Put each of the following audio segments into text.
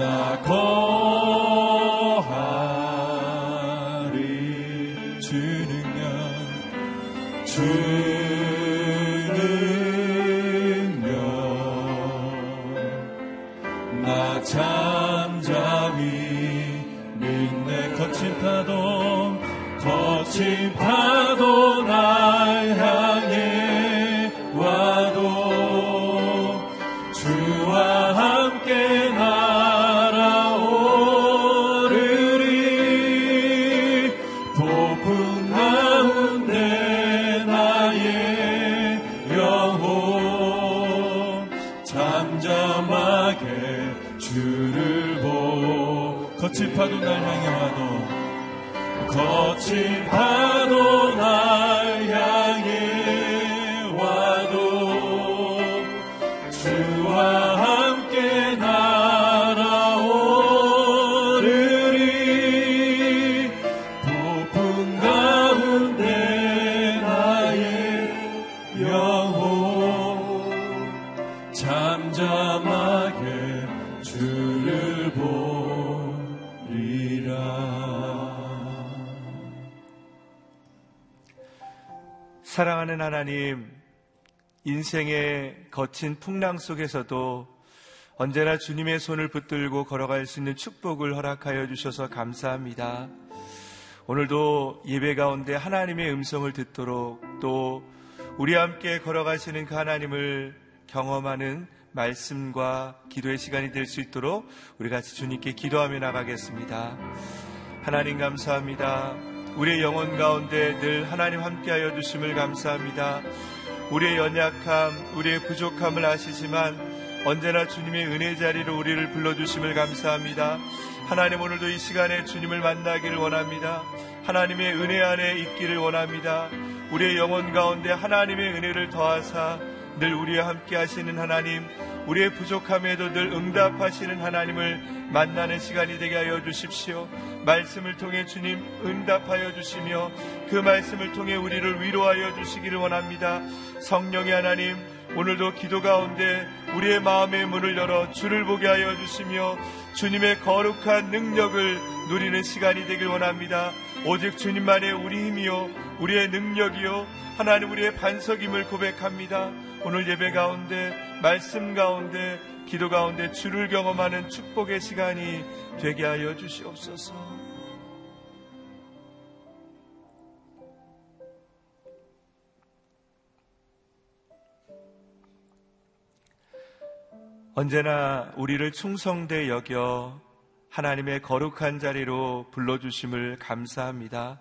나 거하리. 주 능력 주 능력 나 잠잠히 믿네 거친 파도 거친 사랑하는 하나님, 인생의 거친 풍랑 속에서도 언제나 주님의 손을 붙들고 걸어갈 수 있는 축복을 허락하여 주셔서 감사합니다. 오늘도 예배 가운데 하나님의 음성을 듣도록 또 우리 함께 걸어가시는 그 하나님을 경험하는 말씀과 기도의 시간이 될 수 있도록 우리 같이 주님께 기도하며 나가겠습니다. 하나님 감사합니다. 우리의 영혼 가운데 늘 하나님 함께하여 주심을 감사합니다. 우리의 연약함, 우리의 부족함을 아시지만 언제나 주님의 은혜 자리로 우리를 불러주심을 감사합니다. 하나님 오늘도 이 시간에 주님을 만나기를 원합니다. 하나님의 은혜 안에 있기를 원합니다. 우리의 영혼 가운데 하나님의 은혜를 더하사 늘 우리와 함께 하시는 하나님, 우리의 부족함에도 늘 응답하시는 하나님을 만나는 시간이 되게 하여 주십시오. 말씀을 통해 주님 응답하여 주시며 그 말씀을 통해 우리를 위로하여 주시기를 원합니다. 성령의 하나님, 오늘도 기도 가운데 우리의 마음의 문을 열어 주를 보게 하여 주시며 주님의 거룩한 능력을 누리는 시간이 되길 원합니다. 오직 주님만의 우리 힘이요, 우리의 능력이요, 하나님 우리의 반석임을 고백합니다. 오늘 예배 가운데, 말씀 가운데, 기도 가운데 주를 경험하는 축복의 시간이 되게 하여 주시옵소서. 언제나 우리를 충성되 여겨 하나님의 거룩한 자리로 불러주심을 감사합니다.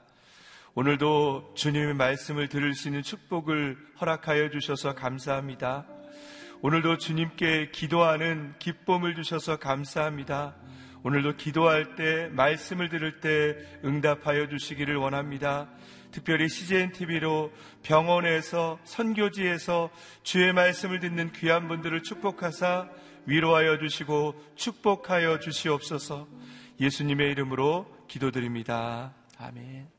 오늘도 주님의 말씀을 들을 수 있는 축복을 허락하여 주셔서 감사합니다. 오늘도 주님께 기도하는 기쁨을 주셔서 감사합니다. 오늘도 기도할 때, 말씀을 들을 때 응답하여 주시기를 원합니다. 특별히 CJN TV로 병원에서 선교지에서 주의 말씀을 듣는 귀한 분들을 축복하사 위로하여 주시고 축복하여 주시옵소서. 예수님의 이름으로 기도드립니다. 아멘.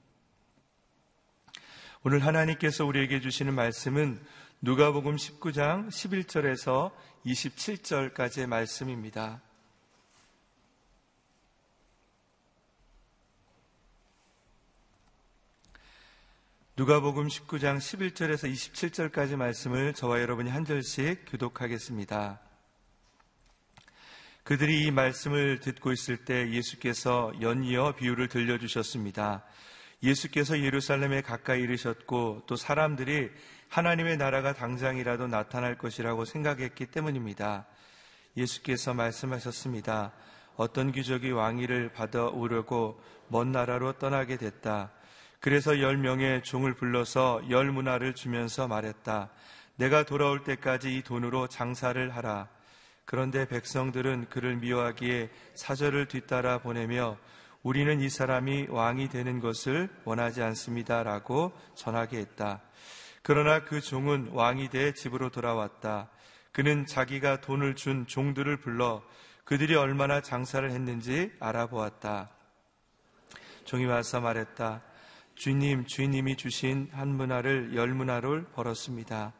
오늘 하나님께서 우리에게 주시는 말씀은 누가복음 19장 11절에서 27절까지의 말씀입니다. 누가복음 19장 11절에서 27절까지 말씀을 저와 여러분이 한 절씩 교독하겠습니다. 그들이 이 말씀을 듣고 있을 때 예수께서 연이어 비유를 들려주셨습니다. 예수께서 예루살렘에 가까이 이르셨고 또 사람들이 하나님의 나라가 당장이라도 나타날 것이라고 생각했기 때문입니다. 예수께서 말씀하셨습니다. 어떤 귀족이 왕위를 받아오려고 먼 나라로 떠나게 됐다. 그래서 열 명의 종을 불러서 열 문화를 주면서 말했다. 내가 돌아올 때까지 이 돈으로 장사를 하라. 그런데 백성들은 그를 미워하기에 사절을 뒤따라 보내며 우리는 이 사람이 왕이 되는 것을 원하지 않습니다. 라고 전하게 했다. 그러나 그 종은 왕이 돼 집으로 돌아왔다. 그는 자기가 돈을 준 종들을 불러 그들이 얼마나 장사를 했는지 알아보았다. 종이 와서 말했다. 주님, 주인님이 주신 한 문화를 열 문화를 벌었습니다.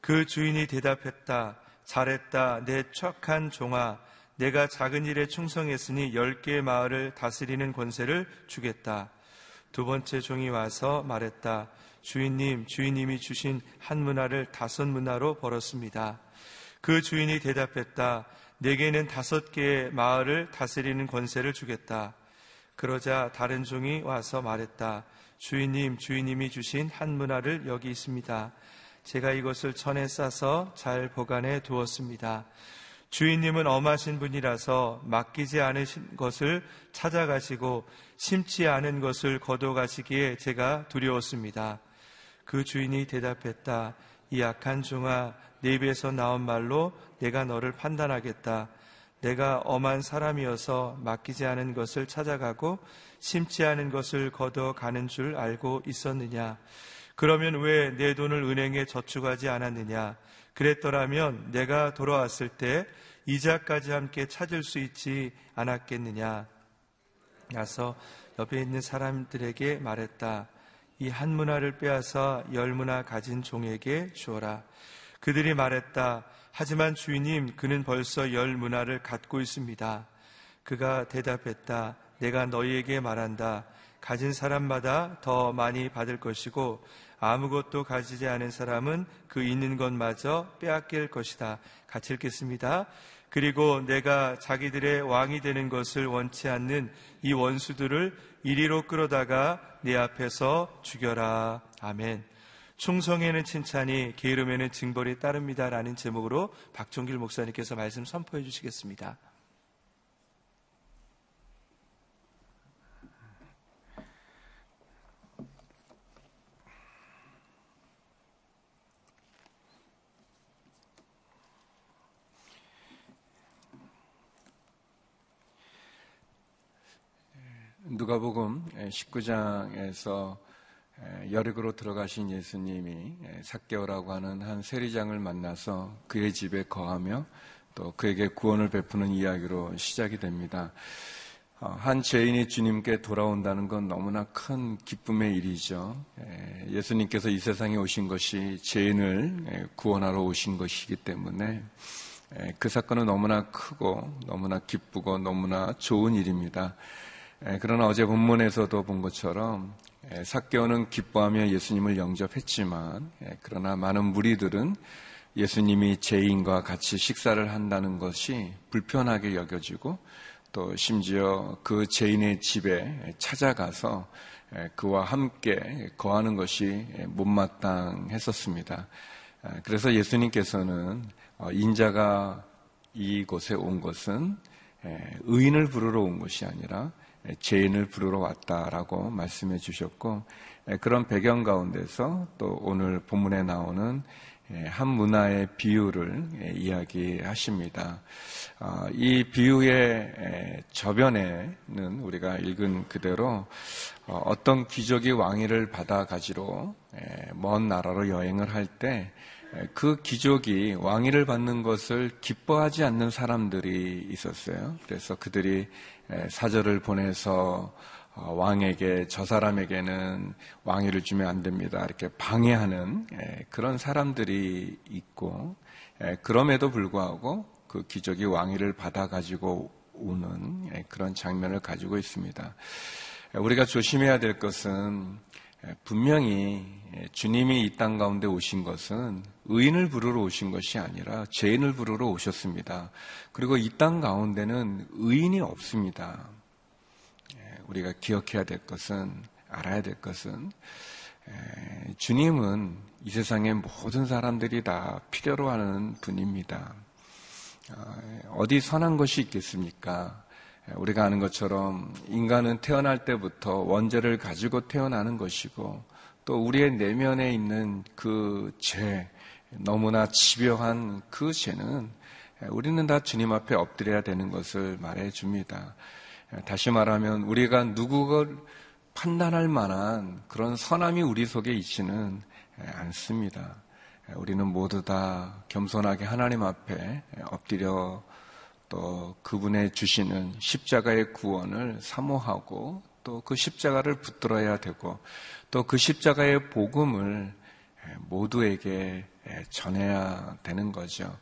그 주인이 대답했다. 잘했다. 내 척한 종아. 내가 작은 일에 충성했으니 열 개의 마을을 다스리는 권세를 주겠다. 두 번째 종이 와서 말했다. 주인님, 주인님이 주신 한 문화를 다섯 문화로 벌었습니다. 그 주인이 대답했다. 내게는 다섯 개의 마을을 다스리는 권세를 주겠다. 그러자 다른 종이 와서 말했다. 주인님, 주인님이 주신 한 문화를 여기 있습니다. 제가 이것을 천에 싸서 잘 보관해 두었습니다. 주인님은 엄하신 분이라서 맡기지 않으신 것을 찾아가시고 심지 않은 것을 거둬가시기에 제가 두려웠습니다. 그 주인이 대답했다. 이 악한 종아, 내 입에서 나온 말로 내가 너를 판단하겠다. 내가 엄한 사람이어서 맡기지 않은 것을 찾아가고 심지 않은 것을 걷어가는 줄 알고 있었느냐? 그러면 왜 내 돈을 은행에 저축하지 않았느냐? 그랬더라면 내가 돌아왔을 때 이자까지 함께 찾을 수 있지 않았겠느냐? 나서 옆에 있는 사람들에게 말했다. 이 한 문화를 빼앗아 열 문화 가진 종에게 주어라. 그들이 말했다. 하지만 주인님, 그는 벌써 열 문화를 갖고 있습니다. 그가 대답했다. 내가 너희에게 말한다. 가진 사람마다 더 많이 받을 것이고 아무것도 가지지 않은 사람은 그 있는 것마저 빼앗길 것이다. 같이 읽겠습니다. 그리고 내가 자기들의 왕이 되는 것을 원치 않는 이 원수들을 이리로 끌어다가 내 앞에서 죽여라. 아멘. 충성에는 칭찬이 게으름에는 징벌이 따릅니다라는 제목으로 박종길 목사님께서 말씀 선포해 주시겠습니다. 누가복음 19장에서 여력으로 들어가신 예수님이 삭개오라고 하는 한 세리장을 만나서 그의 집에 거하며 또 그에게 구원을 베푸는 이야기로 시작이 됩니다. 어, 한 죄인이 주님께 돌아온다는 건 너무나 큰 기쁨의 일이죠. 예수님께서 이 세상에 오신 것이 죄인을 구원하러 오신 것이기 때문에 그 사건은 너무나 크고 너무나 기쁘고 너무나 좋은 일입니다. 그러나 어제 본문에서도 본 것처럼 사개오는 기뻐하며 예수님을 영접했지만 그러나 많은 무리들은 예수님이 죄인과 같이 식사를 한다는 것이 불편하게 여겨지고 또 심지어 그 죄인의 집에 찾아가서 그와 함께 거하는 것이 못마땅했었습니다. 그래서 예수님께서는 어, 인자가 이곳에 온 것은 의인을 부르러 온 것이 아니라 죄인을 부르러 왔다라고 말씀해 주셨고 그런 배경 가운데서 또 오늘 본문에 나오는 한 문화의 비유를 이야기하십니다. 아, 이 비유의 저변에는 우리가 읽은 그대로 어, 어떤 귀족이 왕위를 받아 가지로 먼 나라로 여행을 할 때 그 귀족이 왕위를 받는 것을 기뻐하지 않는 사람들이 있었어요. 그래서 그들이 사절을 보내서 어, 왕에게 저 사람에게는 왕위를 주면 안 됩니다. 이렇게 방해하는 그런 사람들이 있고 그럼에도 불구하고 그 기적이 왕위를 받아 가지고 오는 그런 장면을 가지고 있습니다. 우리가 조심해야 될 것은 분명히 주님이 이 땅 가운데 오신 것은 의인을 부르러 오신 것이 아니라 죄인을 부르러 오셨습니다. 그리고 이 땅 가운데는 의인이 없습니다. 우리가 기억해야 될 것은 알아야 될 것은 주님은 이 세상의 모든 사람들이 다 필요로 하는 분입니다. 아, 어디 선한 것이 있겠습니까? 우리가 아는 것처럼 인간은 태어날 때부터 원죄를 가지고 태어나는 것이고 또 우리의 내면에 있는 그 죄, 너무나 집요한 그 죄는 우리는 다 주님 앞에 엎드려야 되는 것을 말해 줍니다. 다시 말하면 우리가 누구를 판단할 만한 그런 선함이 우리 속에 있지는 않습니다. 우리는 모두 다 겸손하게 하나님 앞에 엎드려 또 그분의 주시는 십자가의 구원을 사모하고 또 그 십자가를 붙들어야 되고 또 그 십자가의 복음을 모두에게 전해야 되는 거죠.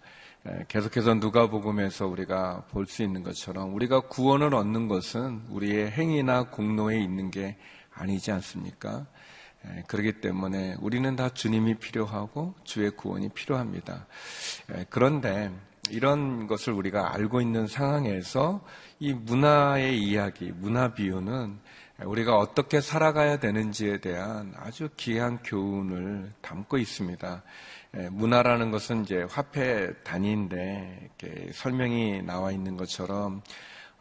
계속해서 누가복음에서 우리가 볼 수 있는 것처럼 우리가 구원을 얻는 것은 우리의 행위나 공로에 있는 게 아니지 않습니까? 그렇기 때문에 우리는 다 주님이 필요하고 주의 구원이 필요합니다. 그런데 이런 것을 우리가 알고 있는 상황에서 이 문화의 이야기, 문화 비유는 우리가 어떻게 살아가야 되는지에 대한 아주 귀한 교훈을 담고 있습니다. 예, 문화라는 것은 이제 화폐 단위인데 설명이 나와 있는 것처럼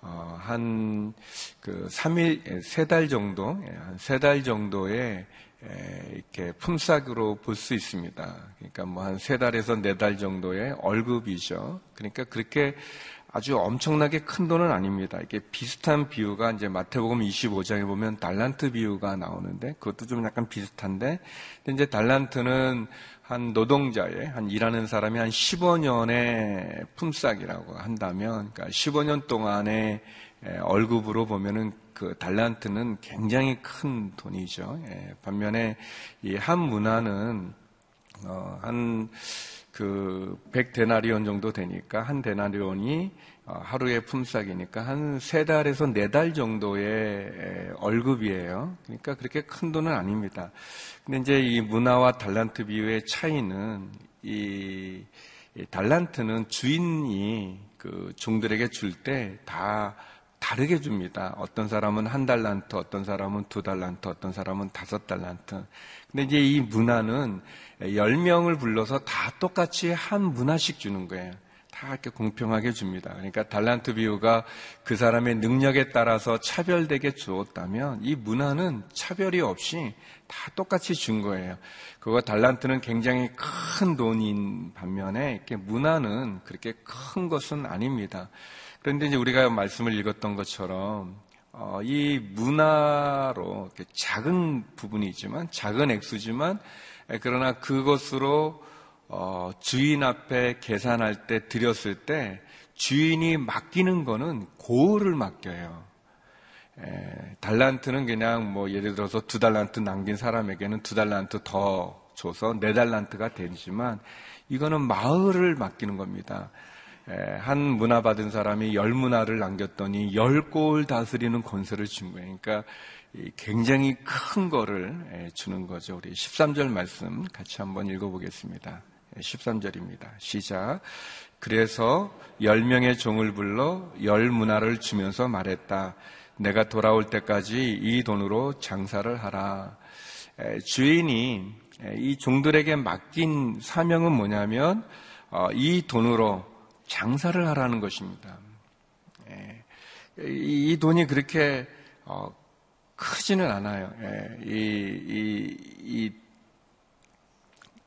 어, 한그 3일, 세 달 정도, 예, 한세 달 정도의 예, 이렇게 품삯으로 볼 수 있습니다. 그러니까 뭐 한 세 달에서 네 달 정도의 월급이죠. 그러니까 그렇게 아주 엄청나게 큰 돈은 아닙니다. 이게 비슷한 비유가 이제 마태복음 25장에 보면 달란트 비유가 나오는데 그것도 좀 약간 비슷한데 근데 이제 달란트는 한 노동자의 한 일하는 사람이 한 15년의 품삯이라고 한다면 그러니까 15년 동안의 월급으로 보면은 그 달란트는 굉장히 큰 돈이죠. 예, 반면에 이 한 문화는 어, 한 그 100데나리온 정도 되니까 한 데나리온이 어, 하루의 품삯이니까 한 세 달에서 네 달 정도의 월급이에요. 그러니까 그렇게 큰 돈은 아닙니다. 근데 이제 이 문화와 달란트 비유의 차이는 이, 이 달란트는 주인이 그 종들에게 줄 때 다 다르게 줍니다. 어떤 사람은 한 달란트, 어떤 사람은 두 달란트, 어떤 사람은 다섯 달란트. 근데 이제 이 문화는 열 명을 불러서 다 똑같이 한 문화씩 주는 거예요. 다 이렇게 공평하게 줍니다. 그러니까 달란트 비유가 그 사람의 능력에 따라서 차별되게 주었다면 이 문화는 차별이 없이 다 똑같이 준 거예요. 그거 달란트는 굉장히 큰 돈인 반면에 이렇게 문화는 그렇게 큰 것은 아닙니다. 그런데 이제 우리가 말씀을 읽었던 것처럼 어, 이 문화로 작은 부분이지만 작은 액수지만 그러나 그것으로 어, 주인 앞에 계산할 때 드렸을 때 주인이 맡기는 거는 고을을 맡겨요. 에, 달란트는 그냥 뭐 예를 들어서 두 달란트 남긴 사람에게는 두 달란트 더 줘서 네 달란트가 되지만 이거는 마을을 맡기는 겁니다. 에, 한 문화 받은 사람이 열 문화를 남겼더니 열 골 다스리는 권세를 준 거예요. 그러니까 굉장히 큰 거를 주는 거죠. 우리 13절 말씀 같이 한번 읽어보겠습니다. 13절입니다. 시작. 그래서 열 명의 종을 불러 열 문화를 주면서 말했다. 내가 돌아올 때까지 이 돈으로 장사를 하라. 주인이 이 종들에게 맡긴 사명은 뭐냐면 어, 이 돈으로 장사를 하라는 것입니다. 이 돈이 그렇게 어, 크지는 않아요. 이, 이, 이,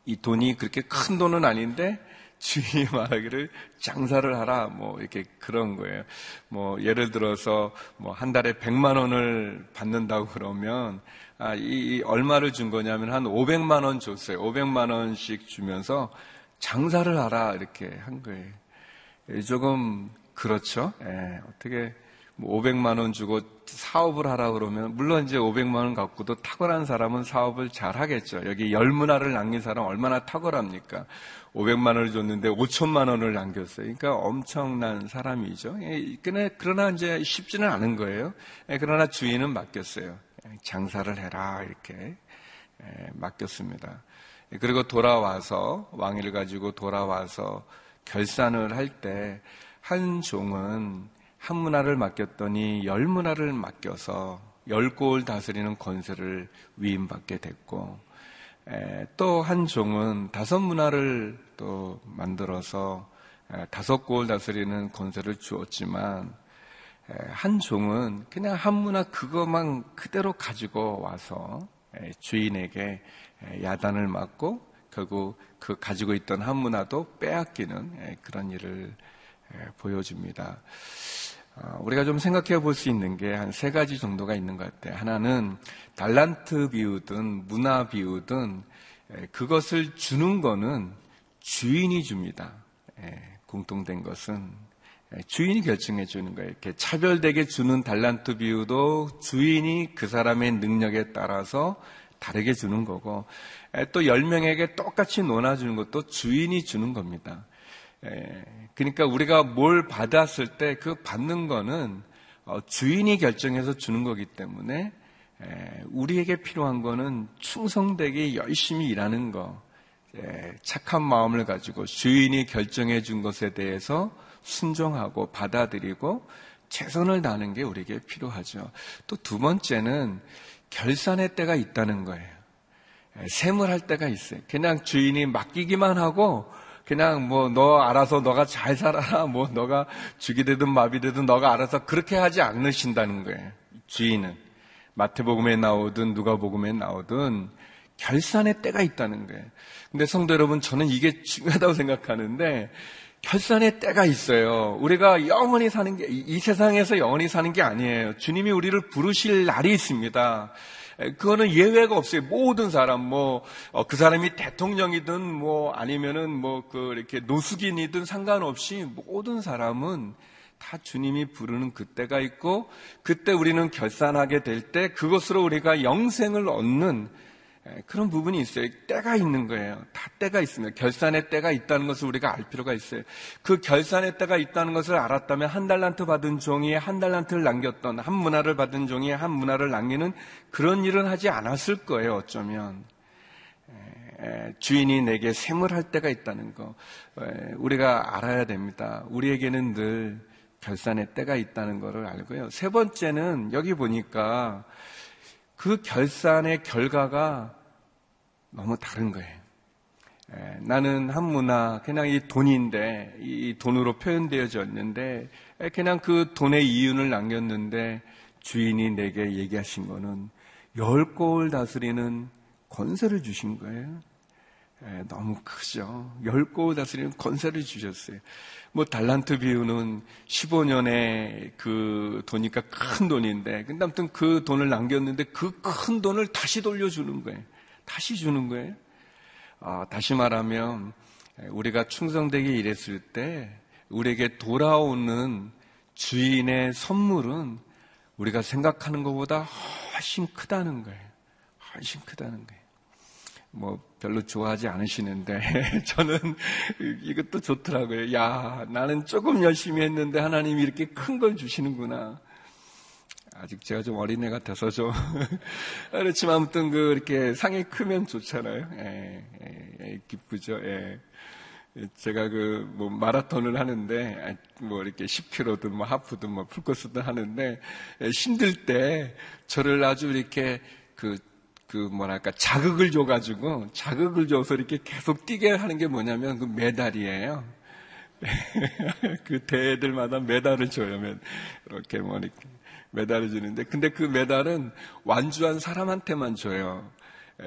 이 돈이 그렇게 큰 돈은 아닌데 주인이 말하기를 장사를 하라 뭐 이렇게 그런 거예요. 뭐 예를 들어서 뭐 한 달에 100만 원을 받는다고 그러면 아, 이, 이 얼마를 준 거냐면 한 500만 원 줬어요. 500만 원씩 주면서 장사를 하라 이렇게 한 거예요. 예, 조금 그렇죠. 예, 어떻게 뭐 500만 원 주고 사업을 하라 그러면 물론 이제 500만 원 갖고도 탁월한 사람은 사업을 잘 하겠죠. 여기 열 문화를 남긴 사람 얼마나 탁월합니까? 500만 원을 줬는데 5천만 원을 남겼어요. 그러니까 엄청난 사람이죠. 예, 그러나 이제 쉽지는 않은 거예요. 예, 그러나 주인은 맡겼어요. 예, 장사를 해라 이렇게 맡겼습니다. 그리고 돌아와서 왕위를 가지고 돌아와서 결산을 할 때 한 종은 한 문화를 맡겼더니 열 문화를 맡겨서 열 골 다스리는 권세를 위임받게 됐고 또 한 종은 다섯 문화를 또 만들어서 다섯 골 다스리는 권세를 주었지만 한 종은 그냥 한 문화 그것만 그대로 가지고 와서 주인에게 야단을 맞고 결국 그 가지고 있던 한 문화도 빼앗기는 그런 일을 보여줍니다. 어, 우리가 좀 생각해 볼 수 있는 게 한 세 가지 정도가 있는 것 같아요. 하나는 달란트 비우든 문화 비우든 그것을 주는 거는 주인이 줍니다. 공통된 것은 주인이 결정해 주는 거예요. 이렇게 차별되게 주는 달란트 비유도 주인이 그 사람의 능력에 따라서 다르게 주는 거고 또 10명에게 똑같이 논아주는 것도 주인이 주는 겁니다. 예, 그러니까 우리가 뭘 받았을 때 그 받는 거는 어, 주인이 결정해서 주는 거기 때문에 예, 우리에게 필요한 거는 충성되게 열심히 일하는 거, 예, 착한 마음을 가지고 주인이 결정해 준 것에 대해서 순종하고 받아들이고 최선을 다하는 게 우리에게 필요하죠. 또 두 번째는 결산의 때가 있다는 거예요. 예, 세물할 때가 있어요. 그냥 주인이 맡기기만 하고 그냥 뭐 너 알아서 너가 잘 살아라 뭐 너가 죽이 되든 마비 되든 너가 알아서 그렇게 하지 않으신다는 거예요. 주인은 마태복음에 나오든 누가복음에 나오든 결산의 때가 있다는 거예요. 근데 성도 여러분 저는 이게 중요하다고 생각하는데 결산의 때가 있어요. 우리가 영원히 사는 게, 이 세상에서 영원히 사는 게 아니에요. 주님이 우리를 부르실 날이 있습니다. 그거는 예외가 없어요. 모든 사람, 뭐, 어, 그 사람이 대통령이든, 뭐, 아니면은, 뭐, 그, 이렇게 노숙인이든 상관없이 모든 사람은 다 주님이 부르는 그때가 있고, 그때 우리는 결산하게 될 때, 그것으로 우리가 영생을 얻는 예, 그런 부분이 있어요. 때가 있는 거예요. 다 때가 있습니다. 결산의 때가 있다는 것을 우리가 알 필요가 있어요. 그 결산의 때가 있다는 것을 알았다면 한 달란트 받은 종이 한 달란트를 남겼던 한 문화를 받은 종이 한 문화를 남기는 그런 일은 하지 않았을 거예요. 어쩌면. 예, 주인이 내게 샘을 때가 있다는 거 예, 우리가 알아야 됩니다. 우리에게는 늘 결산의 때가 있다는 것을 알고요. 세 번째는 여기 보니까 그 결산의 결과가 너무 다른 거예요. 에, 나는 한 문화, 그냥 이 돈인데, 이 돈으로 표현되어졌는데, 에, 그냥 그 돈의 이윤을 남겼는데, 주인이 내게 얘기하신 거는 열 골 다스리는 권세를 주신 거예요. 에, 너무 크죠. 열골 다스리는 권세를 주셨어요. 뭐 달란트 비유는 15년에 그 돈이니까 큰 돈인데 근데 아무튼 그 돈을 남겼는데 그 큰 돈을 다시 돌려주는 거예요. 다시 주는 거예요. 아, 다시 말하면 우리가 충성되게 일했을 때 우리에게 돌아오는 주인의 선물은 우리가 생각하는 것보다 훨씬 크다는 거예요. 훨씬 크다는 거예요. 뭐 별로 좋아하지 않으시는데 저는 이것도 좋더라고요. 야, 나는 조금 열심히 했는데 하나님이 이렇게 큰 걸 주시는구나. 아직 제가 좀 어린애 같아서 좀 그렇지만 아무튼 그 이렇게 상이 크면 좋잖아요. 예, 예, 예, 기쁘죠. 예. 제가 그 뭐 마라톤을 하는데 뭐 이렇게 10km든 뭐 하프든 뭐 풀코스든 하는데 예, 힘들 때 저를 아주 이렇게 그 그 뭐랄까 자극을 줘가지고 자극을 줘서 이렇게 계속 뛰게 하는 게 뭐냐면 그 메달이에요. 그 대회들마다 메달을 줘요. 이렇게 뭐 이렇게 메달을 주는데 근데 그 메달은 완주한 사람한테만 줘요.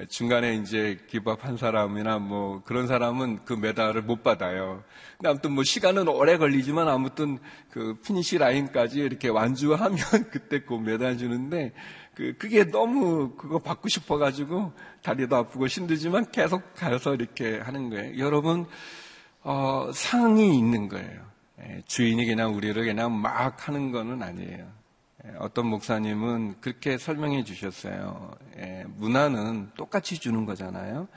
중간에 이제 give up한 사람이나 뭐 그런 사람은 그 메달을 못 받아요. 근데 아무튼 뭐 시간은 오래 걸리지만 아무튼 그 finish line까지 이렇게 완주하면 그때 그 메달 주는데 그, 그게 너무 그거 받고 싶어가지고 다리도 아프고 힘들지만 계속 가서 이렇게 하는 거예요. 여러분, 어, 상이 있는 거예요. 예, 주인이 그냥 우리를 그냥 막 하는 거는 아니에요. 예, 어떤 목사님은 그렇게 설명해 주셨어요. 예, 문화는 똑같이 주는 거잖아요.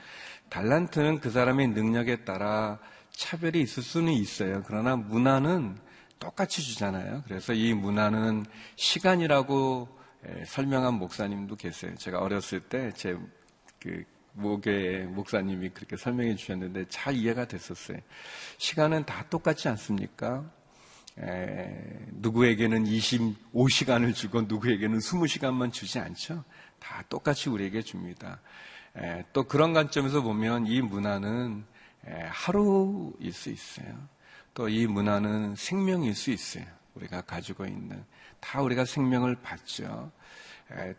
달란트는 그 사람의 능력에 따라 차별이 있을 수는 있어요. 그러나 문화는 똑같이 주잖아요. 그래서 이 문화는 시간이라고 예, 설명한 목사님도 계세요. 제가 어렸을 때 제 그 목의 목사님이 그렇게 설명해 주셨는데 잘 이해가 됐었어요. 시간은 다 똑같지 않습니까? 에, 예, 누구에게는 25시간을 주고 누구에게는 20시간만 주지 않죠? 다 똑같이 우리에게 줍니다. 에, 예, 또 그런 관점에서 보면 이 문화는 에, 하루일 수 있어요. 또 이 문화는 생명일 수 있어요. 우리가 가지고 있는 다 우리가 생명을 받죠.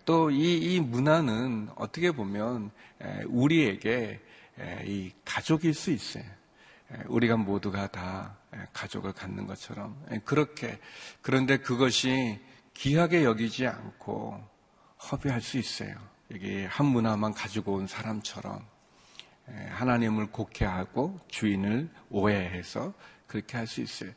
또이 이 문화는 어떻게 보면 우리에게 이 가족일 수 있어요. 우리가 모두가 다 가족을 갖는 것처럼 그렇게 그런데 그것이 귀하게 여기지 않고 허비할 수 있어요. 여기 한 문화만 가지고 온 사람처럼 하나님을 곡해하고 주인을 오해해서 그렇게 할 수 있어요.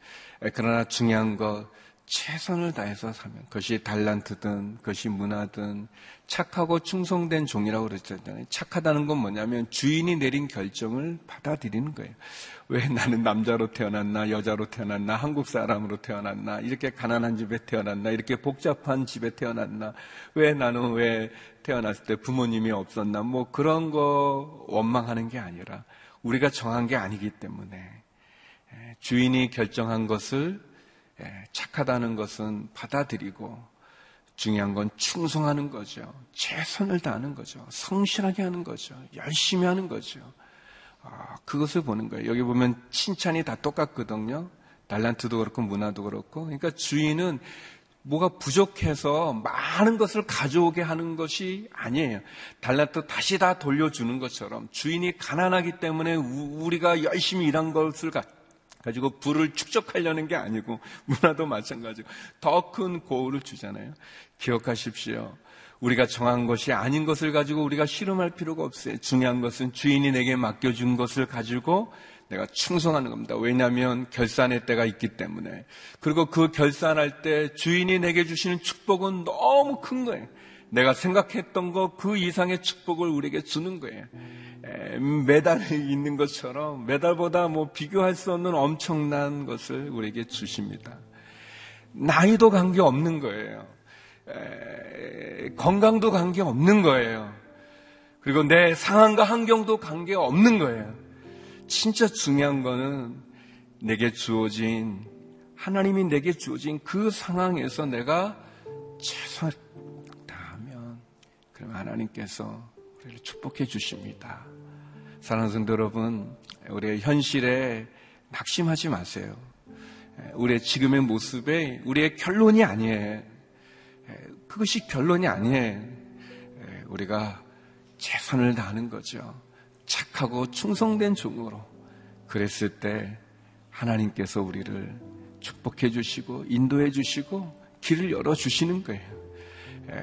그러나 중요한 것 최선을 다해서 사면 그것이 달란트든 그것이 문화든 착하고 충성된 종이라고 그랬잖아요. 착하다는 건 뭐냐면 주인이 내린 결정을 받아들이는 거예요. 왜 나는 남자로 태어났나 여자로 태어났나 한국 사람으로 태어났나 이렇게 가난한 집에 태어났나 이렇게 복잡한 집에 태어났나 왜 나는 왜 태어났을 때 부모님이 없었나 뭐 그런 거 원망하는 게 아니라 우리가 정한 게 아니기 때문에 주인이 결정한 것을 착하다는 것은 받아들이고 중요한 건 충성하는 거죠. 최선을 다하는 거죠. 성실하게 하는 거죠. 열심히 하는 거죠. 아, 그것을 보는 거예요. 여기 보면 칭찬이 다 똑같거든요. 달란트도 그렇고 문화도 그렇고. 그러니까 주인은 뭐가 부족해서 많은 것을 가져오게 하는 것이 아니에요. 달란트 다시 다 돌려주는 것처럼 주인이 가난하기 때문에 우리가 열심히 일한 것을 가지고 부를 축적하려는 게 아니고 문화도 마찬가지고 더 큰 고우를 주잖아요. 기억하십시오. 우리가 정한 것이 아닌 것을 가지고 우리가 실험할 필요가 없어요. 중요한 것은 주인이 내게 맡겨준 것을 가지고 내가 충성하는 겁니다. 왜냐하면 결산의 때가 있기 때문에. 그리고 그 결산할 때 주인이 내게 주시는 축복은 너무 큰 거예요. 내가 생각했던 것 그 이상의 축복을 우리에게 주는 거예요. 메달이 있는 것처럼 메달보다 뭐 비교할 수 없는 엄청난 것을 우리에게 주십니다. 나이도 관계 없는 거예요. 건강도 관계 없는 거예요. 그리고 내 상황과 환경도 관계 없는 거예요. 진짜 중요한 거는 내게 주어진 하나님이 내게 주어진 그 상황에서 내가 최선을 다하면 그럼 하나님께서 우리를 축복해 주십니다. 사랑하는 성도 여러분, 우리의 현실에 낙심하지 마세요. 우리의 지금의 모습에 우리의 결론이 아니에요. 그것이 결론이 아니에요. 우리가 최선을 다하는 거죠. 착하고 충성된 종으로 그랬을 때 하나님께서 우리를 축복해 주시고 인도해 주시고 길을 열어 주시는 거예요.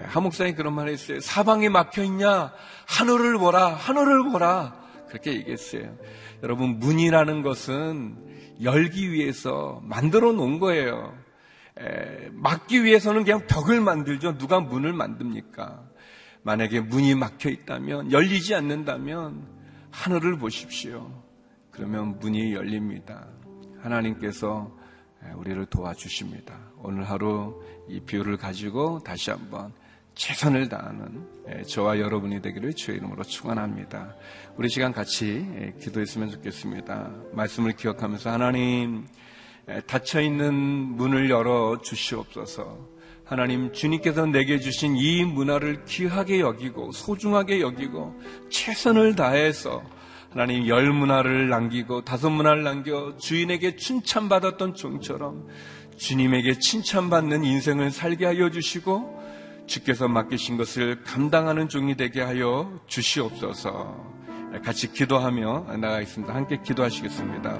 하목사님 그런 말 했어요. 사방에 막혀 있냐? 하늘을 보라, 하늘을 보라. 그렇게 얘기했어요. 여러분, 문이라는 것은 열기 위해서 만들어 놓은 거예요. 에, 막기 위해서는 그냥 벽을 만들죠. 누가 문을 만듭니까? 만약에 문이 막혀 있다면, 열리지 않는다면, 하늘을 보십시오. 그러면 문이 열립니다. 하나님께서 우리를 도와주십니다. 오늘 하루 이 비유를 가지고 다시 한번 최선을 다하는 저와 여러분이 되기를 주의 이름으로 축원합니다. 우리 시간 같이 기도했으면 좋겠습니다. 말씀을 기억하면서 하나님 닫혀 있는 문을 열어 주시옵소서. 하나님 주님께서 내게 주신 이 문화를 귀하게 여기고 소중하게 여기고 최선을 다해서 하나님 열 문화를 남기고 다섯 문화를 남겨 주인에게 칭찬받았던 종처럼 주님에게 칭찬받는 인생을 살게 하여 주시고 주께서 맡기신 것을 감당하는 종이 되게 하여 주시옵소서. 같이 기도하며 나가겠습니다. 함께 기도하시겠습니다.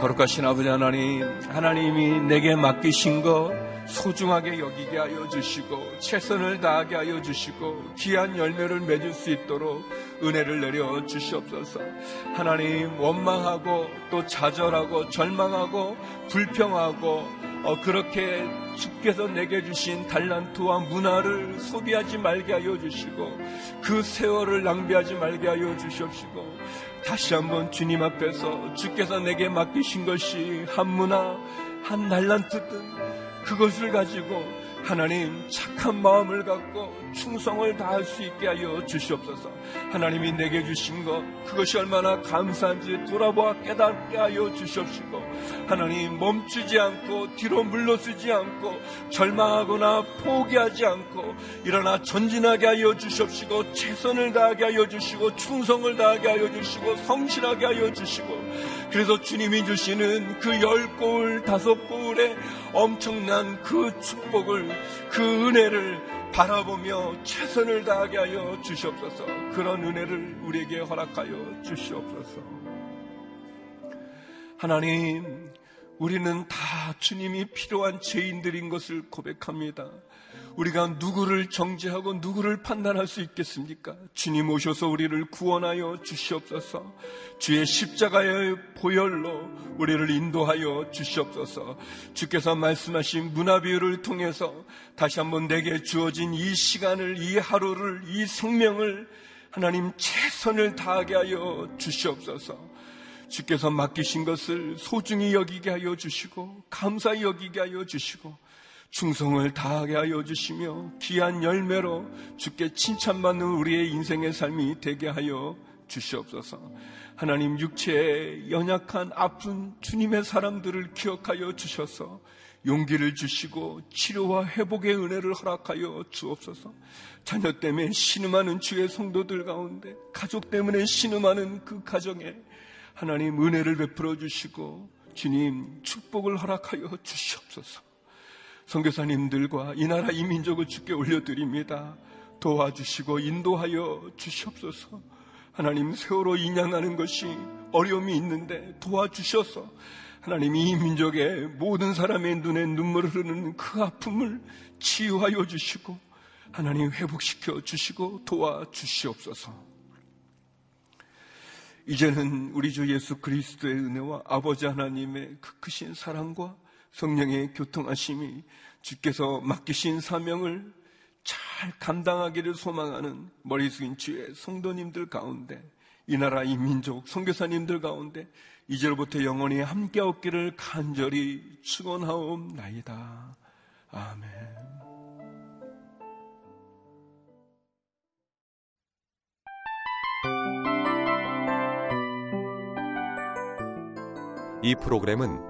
거룩하신 아버지 하나님, 하나님이 내게 맡기신 것 소중하게 여기게 하여 주시고 최선을 다하게 하여 주시고 귀한 열매를 맺을 수 있도록 은혜를 내려 주시옵소서. 하나님 원망하고 또 좌절하고 절망하고 불평하고 어, 그렇게 주께서 내게 주신 달란트와 문화를 소비하지 말게 하여 주시고 그 세월을 낭비하지 말게 하여 주시옵시고 다시 한번 주님 앞에서 주께서 내게 맡기신 것이 한 문화 한 달란트든 그것을 가지고 하나님 착한 마음을 갖고 충성을 다할 수 있게 하여 주시옵소서. 하나님이 내게 주신 것 그것이 얼마나 감사한지 돌아보아 깨닫게 하여 주시옵시고 하나님 멈추지 않고 뒤로 물러서지 않고 절망하거나 포기하지 않고 일어나 전진하게 하여 주시옵시고 최선을 다하게 하여 주시고 충성을 다하게 하여 주시고 성실하게 하여 주시고 그래서 주님이 주시는 그 열 골 다섯 골의 엄청난 그 축복을 그 은혜를 바라보며 최선을 다하게 하여 주시옵소서. 그런 은혜를 우리에게 허락하여 주시옵소서. 하나님, 우리는 다 주님이 필요한 죄인들인 것을 고백합니다. 우리가 누구를 정죄하고 누구를 판단할 수 있겠습니까? 주님 오셔서 우리를 구원하여 주시옵소서. 주의 십자가의 보혈로 우리를 인도하여 주시옵소서. 주께서 말씀하신 문화 비유를 통해서 다시 한번 내게 주어진 이 시간을, 이 하루를, 이 생명을 하나님 최선을 다하게 하여 주시옵소서. 주께서 맡기신 것을 소중히 여기게 하여 주시고 감사히 여기게 하여 주시고 충성을 다하게 하여 주시며 귀한 열매로 주께 칭찬받는 우리의 인생의 삶이 되게 하여 주시옵소서. 하나님 육체에 연약한 아픈 주님의 사람들을 기억하여 주셔서 용기를 주시고 치료와 회복의 은혜를 허락하여 주옵소서. 자녀 때문에 신음하는 주의 성도들 가운데 가족 때문에 신음하는 그 가정에 하나님 은혜를 베풀어 주시고 주님 축복을 허락하여 주시옵소서. 선교사님들과 이 나라 이 민족을 주께 올려드립니다. 도와주시고 인도하여 주시옵소서. 하나님 세월호 인양하는 것이 어려움이 있는데 도와주셔서 하나님 이 민족의 모든 사람의 눈에 눈물을 흐르는 그 아픔을 치유하여 주시고 하나님 회복시켜 주시고 도와주시옵소서. 이제는 우리 주 예수 그리스도의 은혜와 아버지 하나님의 그 크신 사랑과 성령의 교통하심이 주께서 맡기신 사명을 잘 감당하기를 소망하는 머리 숙인 주의 성도님들 가운데 이 나라 이 민족 선교사님들 가운데 이제로부터 영원히 함께 없기를 간절히 축원하옵나이다. 아멘. 이 프로그램은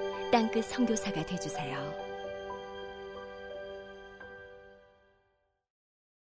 땅끝 성교사가 되주세요.